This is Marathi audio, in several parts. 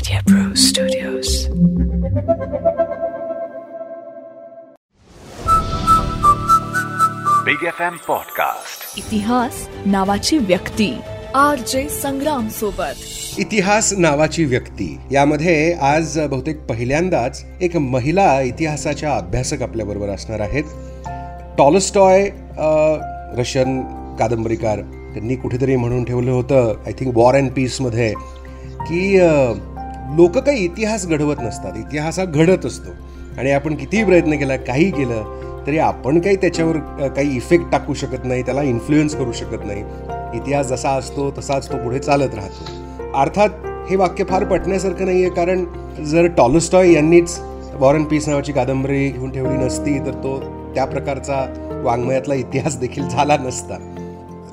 Media Pro Studios. Big F M podcast इतिहास नावाची व्यक्ती. आर जे संग्राम सोबत. इतिहास नावाची व्यक्ती. यामध्ये आज बहुतेक पहिल्यांदाच एक महिला इतिहासाच्या अभ्यासक आपल्याबरोबर असणार आहेत. टॉलस्टॉय रशियन कादंबरीकार. त्यांनी कुठेतरी म्हणून ठेवलं होतं आय थिंक वॉर अँड पीसमध्ये की लोक काही इतिहास घडवत नसतात. इतिहास हा घडत असतो. आणि आपण कितीही प्रयत्न केला काही केलं तरी आपण काही त्याच्यावर काही इफेक्ट टाकू शकत नाही त्याला इन्फ्लुएन्स करू शकत नाही. इतिहास जसा असतो तसाच तो पुढे चालत राहतो. अर्थात हे वाक्य फार पटण्यासारखं नाही आहे कारण जर टॉलस्टॉय यांनीच वॉर अँड पीस नावाची कादंबरी घेऊन ठेवली नसती तर तो त्या प्रकारचा वाङ्मयातला इतिहास देखील झाला नसता.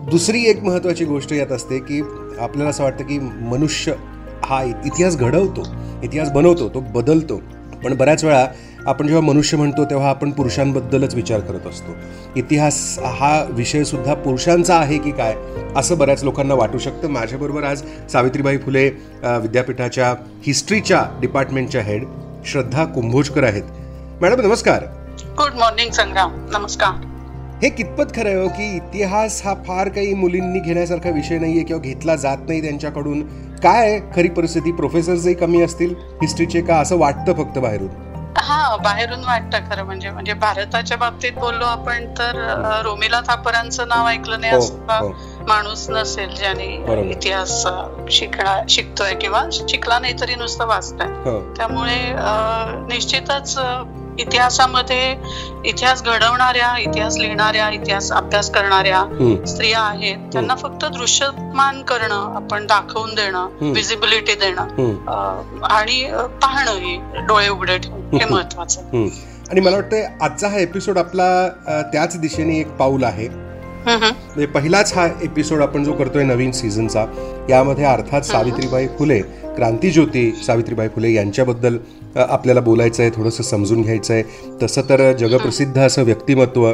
दुसरी एक महत्त्वाची गोष्ट यात असते की आपल्याला असं वाटतं की मनुष्य हा इतिहास घडवतो इतिहास बनवतो तो बदलतो. पण बऱ्याच वेळा आपण जेव्हा मनुष्य म्हणतो तेव्हा आपण पुरुषांबद्दलच विचार करत असतो. इतिहास हा विषयसुद्धा पुरुषांचा आहे की काय असं बऱ्याच लोकांना वाटू शकतं. माझ्याबरोबर आज सावित्रीबाई फुले विद्यापीठाच्या हिस्ट्रीच्या डिपार्टमेंटच्या हेड श्रद्धा कुंभोजकर आहेत. मॅडम नमस्कार. Good morning Sangram. नमस्कार. हे कितपत खरं आहे हो की इतिहास हा फार काही मुलींनी घेण्यासारखा विषय नाहीये किंवा घेतला जात नाही त्यांच्याकडून? काय आहे खरी परिस्थिती? प्रोफेसर्सही कमी असतील हिस्ट्रीचे का? असं वाटतं फक्त बाहेरून? हा बाहेरून वाटतं खरं म्हणजे. म्हणजे भारताच्या बाबतीत बोललो आपण तर रोमिला थापरांचं नाव ऐकलं नाही हो, असं हो. माणूस नसेल ज्याने. इतिहास अ, शिकणा शिकतोय किंवा शिकला नाही तरी नुसतं वाचतोय. त्यामुळे निश्चितच इतिहासामध्ये इतिहास घडवणाऱ्या इतिहास लिहिणाऱ्या इतिहास अभ्यास करणाऱ्या. स्त्रिया आहेत त्यांना फक्त दृश्यमान करणं आपण दाखवून देणं. विजिबिलिटी देणं आणि पाहणं ही डोळे उघडे ठेवून हे महत्वाचं. आणि मला वाटतं आजचा हा एपिसोड आपला त्याच दिशेने एक पाऊल आहे. म्हणजे पहिलाच हा एपिसोड आपण जो करतोय नवीन सीझनचा यामध्ये अर्थात सावित्रीबाई फुले क्रांतीज्योती सावित्रीबाई फुले यांच्याबद्दल आपल्याला बोलायचं आहे थोडंसं समजून घ्यायचं आहे तसं तर जगप्रसिद्ध असं व्यक्तिमत्व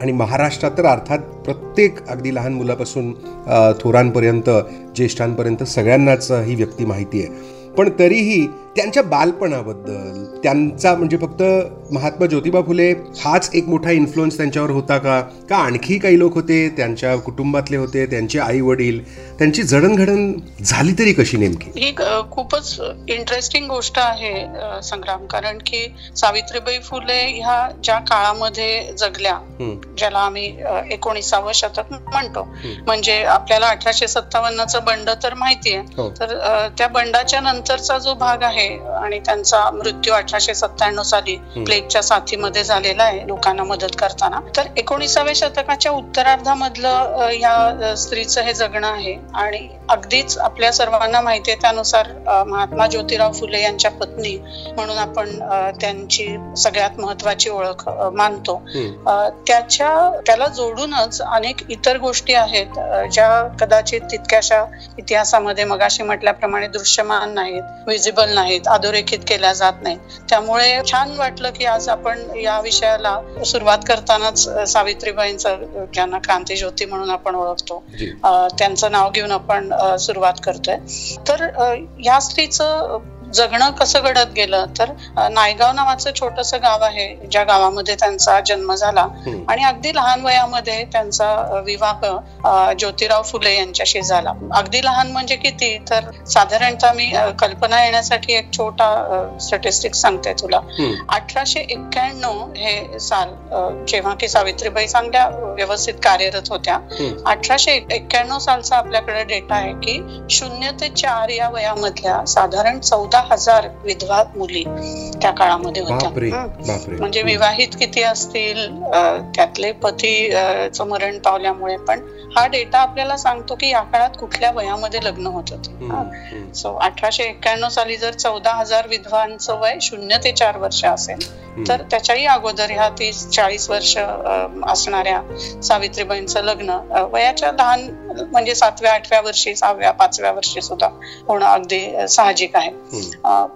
आणि महाराष्ट्रात तर अर्थात प्रत्येक अगदी लहान मुलापासून थोरांपर्यंत ज्येष्ठांपर्यंत सगळ्यांनाच ही व्यक्ती माहिती आहे. पण तरीही त्यांच्या बालपणाबद्दल त्यांचा म्हणजे फक्त महात्मा ज्योतिबा फुले हाच एक मोठा इन्फ्लुअन्स त्यांच्यावर होता का? का आणखी काही लोक होते त्यांच्या कुटुंबातले होते त्यांचे आई वडील त्यांची जडणघडण झाली तरी कशी नेमकी? ही खूपच इंटरेस्टिंग गोष्ट आहे संग्राम. कारण की सावित्रीबाई फुले ह्या ज्या काळामध्ये जगल्या ज्याला आम्ही एकोणीसावं शतक म्हणतो. म्हणजे आपल्याला अठराशे सत्तावन्नचं बंड तर माहिती हो. आहे तर अ, त्या बंडाच्या नंतरचा जो भाग आहे आणि त्यांचा मृत्यू अठराशे सत्त्याण्णव साली प्लेगच्या साथीमध्ये झालेला आहे लोकांना मदत करताना. तर एकोणीसाव्या शतकाच्या उत्तरार्धामधलं अ, या अ, स्त्रीचं हे जगणं आहे. आणि अगदीच आपल्या सर्वांना माहिती आहे त्यानुसार महात्मा ज्योतिराव फुले यांच्या पत्नी म्हणून आपण त्यांची सगळ्यात महत्वाची ओळख मानतो. त्याच्या त्याला जोडूनच अनेक इतर गोष्टी आहेत ज्या कदाचित तितक्याशा इतिहासामध्ये मगाशी म्हटल्याप्रमाणे दृश्यमान नाहीत विजिबल नाहीत. अधोरेखित केल्या जात नाहीत. त्यामुळे छान वाटलं की आज आपण या विषयाला सुरुवात करतानाच सावित्रीबाईंचं ज्यांना क्रांती ज्योती म्हणून आपण ओळखतो त्यांचं नाव घेऊन आपण सुरुवात करतोय. तर या स्त्रीचं जगणं कसं घडत गेलं तर नायगाव नावाचं छोटस गाव आहे ज्या गावामध्ये त्यांचा जन्म झाला. आणि अगदी लहान वयामध्ये त्यांचा विवाह ज्योतिराव फुले यांच्याशी झाला अगदी लहान म्हणजे किती तर साधारणतः मी कल्पना येण्यासाठी एक छोटा स्टॅटिस्टिक सांगते तुला. अठराशे एक्क्याण्णव हे साल जेव्हा की सावित्रीबाई चांगल्या व्यवस्थित कार्यरत होत्या. अठराशे एक्क्याण्णव सालचा आपल्याकडे डेटा आहे की शून्य ते चार या वयामधल्या साधारण चौदा हजार विधवा मुली त्या काळामध्ये होत्या. म्हणजे विवाहित किती असतील त्यातले पती मरण पावल्यामुळे पण हा डेटा आपल्याला सांगतो की या काळात कुठल्या वयामध्ये लग्न होत होते. सो अठराशे एक्क्याण्णव साली जर चौदा हजार विधवांचं वय शून्य ते चार वर्ष असेल तर त्याच्याही अगोदर ह्या तीस चाळीस वर्ष असणाऱ्या सावित्रीबाईंचं लग्न वयाच्या लहान म्हणजे सातव्या आठव्या वर्षी सहाव्या पाचव्या वर्षी सुद्धा होणं अगदी साहजिक आहे.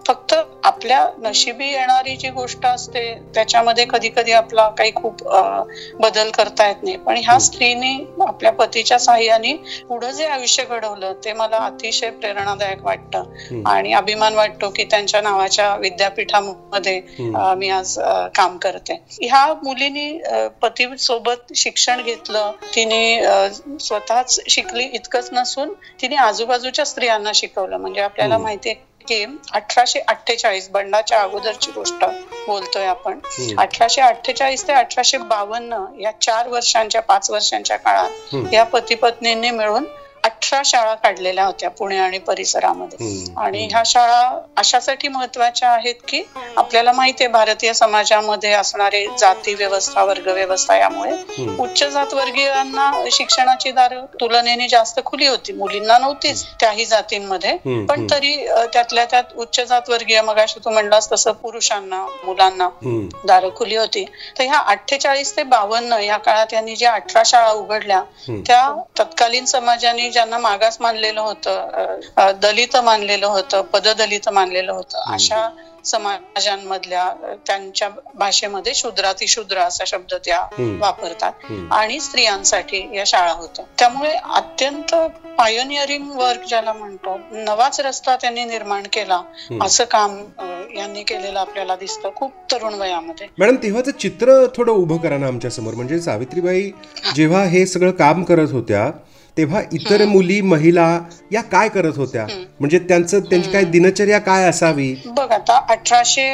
फक्त आपल्या नशिबी येणारी जी गोष्ट असते त्याच्यामध्ये कधी कधी आपला काही खूप बदल करता येत नाही. पण ह्या स्त्रीने आपल्या पतीच्या साह्याने पुढे जे आयुष्य घडवलं ते मला अतिशय प्रेरणादायक वाटतं. आणि अभिमान वाटतो की त्यांच्या नावाच्या विद्यापीठामध्ये मी आज काम करते. ह्या मुलीने पती सोबत शिक्षण घेतलं. तिने स्वतःच शिकली इतकंच नसून तिने आजूबाजूच्या स्त्रियांना शिकवलं. म्हणजे आपल्याला माहितीये की अठराशे अठ्ठेचाळीस बंडाच्या अगोदरची गोष्ट बोलतोय आपण. अठराशे अठ्ठेचाळीस ते अठराशे बावन्न या चार वर्षांच्या पाच वर्षांच्या काळात या पती पत्नींनी मिळून अठरा शाळा काढलेल्या होत्या पुणे आणि परिसरामध्ये. आणि ह्या शाळा अशासाठी महत्त्वाच्या आहेत की आपल्याला माहितीये भारतीय समाजामध्ये असणारे जाती व्यवस्था वर्ग व्यवस्था यामुळे उच्च जात वर्गीयांना शिक्षणाची दार तुलनेने जास्त खुली होती. मुलींना नव्हतीच त्याही जातींमध्ये. पण तरी त्यातल्या त्यात उच्च जात वर्गीय मगाशी तू म्हणलास तसं पुरुषांना मुलांना दारं खुली होती. तर ह्या अठ्ठेचाळीस ते बावन्न या काळात यांनी ज्या अठरा शाळा उघडल्या त्या तत्कालीन समाजाने ज्यांना मागास मानलेलं होतं दलित मानलेलं होतं पददलित मानलेलं होतं अशा समाजांमधल्या त्यांच्या भाषेमध्ये शूद्रातिशूद्र असा शब्द त्या वापरतात. आणि स्त्रियांसाठी या शाळा होत्या. त्यामुळे अत्यंत पायोनियरिंग वर्क ज्याला म्हणतो नवाच रस्ता त्यांनी निर्माण केला असं काम यांनी केलेलं आपल्याला दिसतं खूप तरुण वयामध्ये. मॅडम तेव्हाचं चित्र थोडं उभं करा ना आमच्यासमोर म्हणजे सावित्रीबाई जेव्हा हे सगळं काम करत होत्या तेव्हा इतर मुली महिला या काय करत होत्या? म्हणजे त्यांचं त्यांची काय दिनचर्या काय असावी? बघ आता अठराशे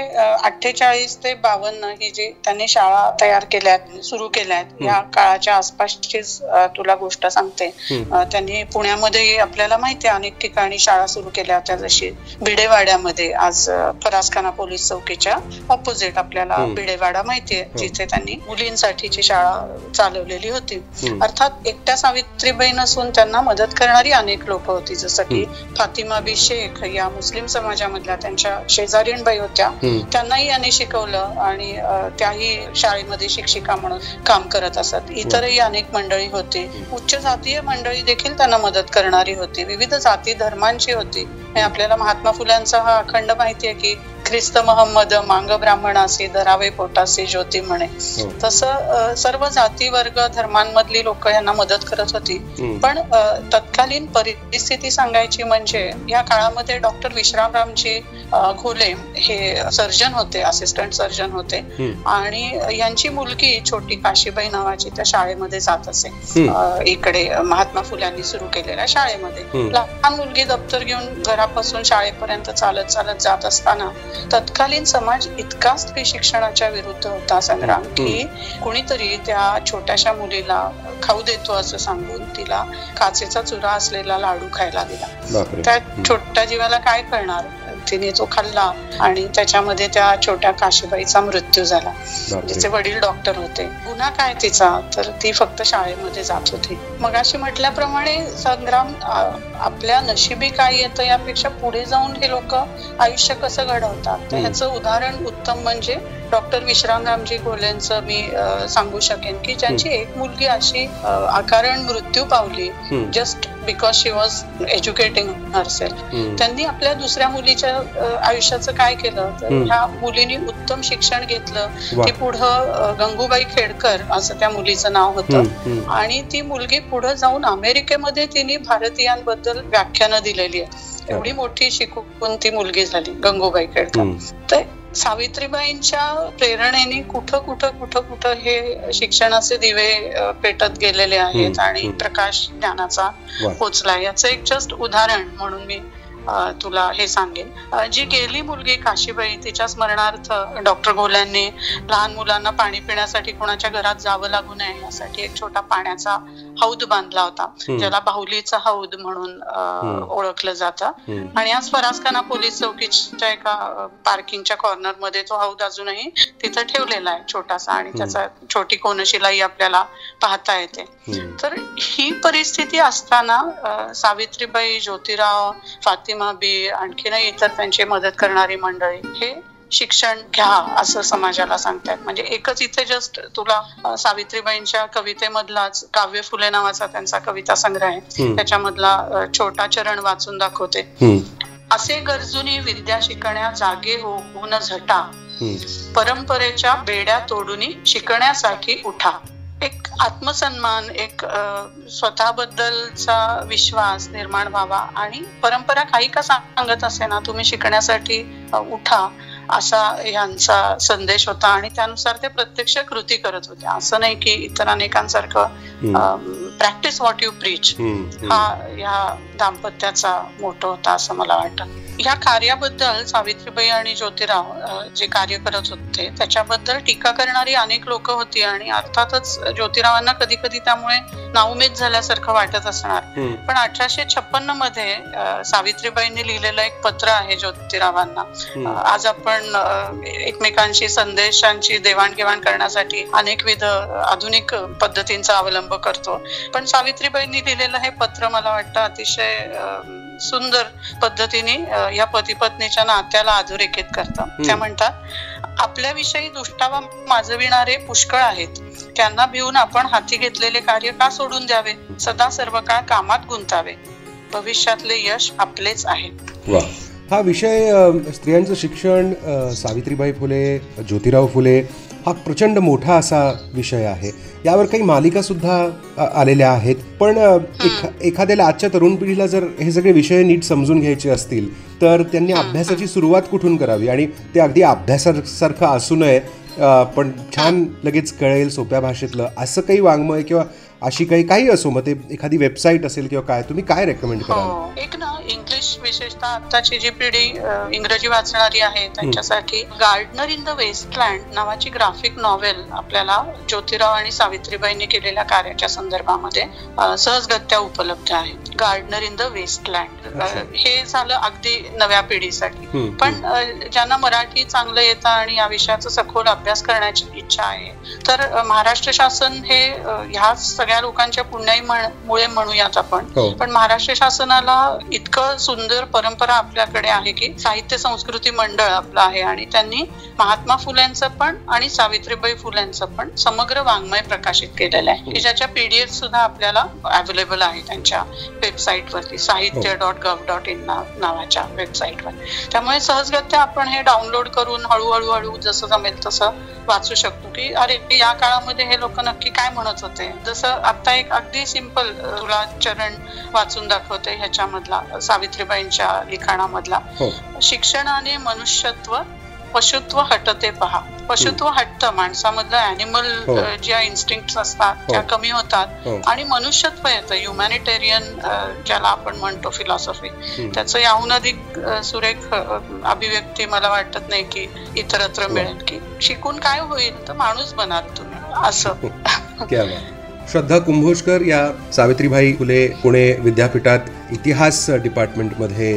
अठ्ठेचाळीस ते बावन्न ही जी त्यांनी शाळा तयार केल्यात सुरू केल्यात या काळाच्या आसपासचीच तुला गोष्ट सांगते. त्यांनी पुण्यामध्ये आपल्याला माहिती अनेक ठिकाणी शाळा सुरू केल्या होत्या जशी बिडेवाड्यामध्ये आज फरासखाना पोलीस चौकीच्या ऑपोजिट आपल्याला बिडेवाडा माहितीये जिथे त्यांनी मुलींसाठीची शाळा चालवलेली होती. अर्थात एकट्या सावित्रीबाई नसून त्यांना मदत करणारी अनेक लोक होती जसं की फातिमा बी शेख या मुस्लिम समाजामधल्या त्यांच्या शेजारीणबाई होत्या. त्यांनाही यांनी शिकवलं आणि त्याही शाळेमध्ये शिक्षिका म्हणून काम करत असत. इतरही अनेक मंडळी होती. उच्च जातीय मंडळी देखील त्यांना मदत करणारी होती. विविध जाती धर्मांची होती. हे आपल्याला महात्मा फुल्यांचा हा अखंड माहिती आहे की ख्रिस्त महम्मद मांग ब्राह्मणासी धरावे पोटासी ज्योती म्हणे. तसं अ, सर्व जाती वर्ग धर्मांमधली लोक यांना मदत करत होती. पण तत्कालीन परिस्थिती सांगायची म्हणजे या काळामध्ये डॉक्टर विश्रामरामजी घोले हे सर्जन होते असिस्टंट सर्जन होते. आणि यांची मुलगी छोटी काशीबाई नावाची त्या शाळेमध्ये जात असे. इकडे महात्मा फुल्यांनी सुरू केलेल्या शाळेमध्ये. लहान मुलगी दप्तर घेऊन घरापासून शाळेपर्यंत चालत चालत जात असताना तत्कालीन समाज इतका स्त्री शिक्षणाच्या विरुद्ध होता संग्राम की कुणीतरी त्या छोट्याशा मुलीला खाऊ देतो असं सांगून तिला काचेचा चुरा असलेला लाडू खायला दिला. त्या छोट्या जीवाला काय करणार? तिने तो खाल्ला आणि त्याच्यामध्ये त्या छोट्या काशीबाईचा मृत्यू झाला. जिचे वडील डॉक्टर होते. गुन्हा काय तिचा? तर ती फक्त शाळेमध्ये जात होती. मग अशी म्हटल्याप्रमाणे संग्राम आपल्या नशिबी काय येतं यापेक्षा पुढे जाऊन हे लोक आयुष्य कसं घडवतात? ह्याचं उदाहरण उत्तम म्हणजे डॉक्टर विश्रामरामजी घोलेंचं मी अ, सांगू शकेन की ज्यांची एक मुलगी अशी अकारण मृत्यू पावली just because she was educating herself त्यांनी आपल्या दुसऱ्या मुलीच्या आयुष्याचं काय केलं? तर ह्या मुलीने उत्तम शिक्षण घेतलं. ती पुढं गंगूबाई खेडकर असं त्या मुलीचं नाव होतं. आणि ती मुलगी पुढे जाऊन अमेरिकेमध्ये तिने भारतीयांबद्दल व्याख्यानं दिलेली आहे एवढी मोठी शिकून ती मुलगी झाली गंगूबाई खेडकर. तर सावित्रीबाईंच्या प्रेरणेने कुठं कुठं कुठं कुठं हे शिक्षणाचे दिवे पेटत गेलेले आहेत आणि प्रकाश ज्ञानाचा. पोचला याचं एक जस्ट उदाहरण म्हणून मी तुला हे सांगेन. जी गेली मुलगी काशीबाई तिच्या स्मरणार्थ डॉक्टर घोल्यांनी लहान मुलांना पाणी पिण्यासाठी कोणाच्या घरात जावं लागू नये यासाठी एक छोटा पाण्याचा हौद बांधला होता ज्याला बाहुलीचा हौद म्हणून ओळखलं जातं. आणि आज फरासखाना पोलीस चौकीच्या एका पार्किंगच्या कॉर्नरमध्ये तो हौद अजूनही तिथं ठेवलेला आहे छोटासा आणि त्याचा छोटी कोनशिलाई आपल्याला पाहता येते. तर ही परिस्थिती असताना सावित्रीबाई ज्योतिराव फातिमा बी आणखीनही इतर त्यांची मदत करणारी मंडळी हे शिक्षण घ्या असं समाजाला सांगतायत. म्हणजे एकच इथे जस्ट तुला सावित्रीबाईंच्या कवितेमधलाच काव्य फुले नावाचा त्यांचा कविता संग्रह आहे. त्याच्यामधला छोटा चरण वाचून दाखवते. असे गरजुनी विद्या शिकण्या जागे होऊन झटा. परंपरेच्या बेड्या तोडून शिकण्यासाठी उठा. एक आत्मसन्मान एक स्वतःबद्दलचा विश्वास निर्माण व्हावा. आणि परंपरा काही का सांगत असे ना तुम्ही शिकण्यासाठी उठा. असा यांचा संदेश होता आणि त्यानुसार ते प्रत्यक्ष कृती करत होते असं नाही की इतर अनेकांसारखं प्रॅक्टिस व्हॉट यू प्रीच. हा या दाम्पत्याचा मोठो होता असं मला वाटतं. ह्या कार्याबद्दल सावित्रीबाई आणि ज्योतिराव जे कार्य करत होते त्याच्याबद्दल टीका करणारी अनेक लोक होती आणि अर्थातच ज्योतिरावांना कधी कधी त्यामुळे नाउमेद झाल्यासारखं वाटत असणार. पण अठराशे छप्पन्नमध्ये सावित्रीबाईंनी लिहिलेलं एक पत्र आहे ज्योतिरावांना. आज आपण अ, एकमेकांशी संदेशांची देवाणघेवाण करण्यासाठी अनेकविध आधुनिक पद्धतींचा अवलंब करतो. पण सावित्रीबाईंनी लिहिलेलं हे पत्र मला वाटतं अतिशय सुंदर पद्धतीने या पती पत्नीच्या नात्याला अधोरेखित करतं. त्या म्हणतात आपल्याविषयी दुष्टावा माजविणारे पुष्कळ आहेत. त्यांना भिवून आपण हाती घेतलेले कार्य का सोडून द्यावे? सदा सर्व काळ कामात गुंतावे. भविष्यातले यश आपलेच आहे. हा विषय स्त्रियांचं शिक्षण सावित्रीबाई फुले ज्योतिराव फुले हा प्रचंड मोठा असा विषय आहे. यावर काही मालिका सुद्धा अ, आलेल्या आहेत. पण एखाद्याला आजच्या तरुण पिढीला जर हे सगळे विषय नीट समजून घ्यायचे असतील तर त्यांनी अभ्यासाची सुरुवात कुठून करावी? आणि ते अगदी अभ्यासासारखं असू नये पण छान लगेच कळेल सोप्या भाषेतलं. असं काही वाङ्मय किंवा अशी काही काही असो मग ते एखादी वेबसाईट असेल किंवा काय तुम्ही काय रेकमेंड कराल? हो एक ना इंग्लिश विशेषतः आताची जी पिढी इंग्रजी वाचणारी आहे त्यांच्यासाठी गार्डनर इन द वेस्टलँड नावाची ग्राफिक नॉवेल आपल्याला ज्योतिराव आणि सावित्रीबाईंनी केलेल्या कार्याच्या संदर्भामध्ये सहजगत्या उपलब्ध आहे. Gardener in the wasteland. हे झालं अगदी नव्या पिढीसाठी. पण ज्यांना मराठी चांगलं येतं आणि या विषयाचा सखोल अभ्यास करण्याची इच्छा आहे तर महाराष्ट्र शासन हे ह्या सगळ्या लोकांच्या पुण्याई मुळे म्हणूयात आपण. हो. पण महाराष्ट्र शासनाला इतकं सुंदर परंपरा आपल्याकडे आहे की साहित्य संस्कृती मंडळ आपलं आहे आणि त्यांनी महात्मा फुल्यांचं पण आणि सावित्रीबाई फुल्यांचं पण समग्र वाङ्मय प्रकाशित केलेलं आहे. की ज्याच्या पीडीएफ सुद्धा आपल्याला अवेलेबल आहे त्यांच्या वेबसाईटवरती साहित्य डॉट गव्ह डॉट इन नावाच्या वेबसाईटवर त्यामुळे सहजगत्या आपण हे डाउनलोड करून हळूहळू हळू जसं जमेल तसं वाचू शकतो की अरे या काळामध्ये हे लोक नक्की काय म्हणत होते? जसं आता एक अगदी सिंपल तुला चरण वाचून दाखवते ह्याच्यामधला सावित्रीबाईंच्या लिखाणामधला. हो. शिक्षणाने मनुष्यत्व पशुत्व हटते पहा. पशुत्व हटतं माणसामधलं अॅनिमल हो. ज्या इन्स्टिंक्ट असतात हो. त्या कमी होतात. आणि मनुष्यत्व येतं. ह्युमॅनिटेरियन ज्याला आपण म्हणतो फिलॉसॉफी त्याचं याहून अधिक सुरेख अभिव्यक्ती मला वाटत नाही की इतरत्र मिळेल. की शिकून काय होईल? तर माणूस बनाल तुम्ही. असं. श्रद्धा कुंभोजकर या सावित्रीबाई फुले पुणे विद्यापीठात इतिहास डिपार्टमेंटमध्ये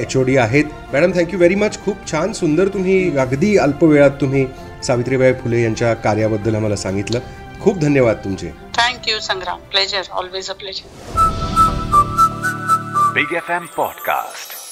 एच ओ डी आहेत. Madam thank you very much खूप छान सुंदर तुम्ही अगदी अल्प वेळात तुम्ही सावित्रीबाई फुले यांच्या कार्याबद्दल आम्हाला सांगितलं. खूप धन्यवाद तुमचे. Thank you Sangram pleasure always a pleasure Big FM Podcast.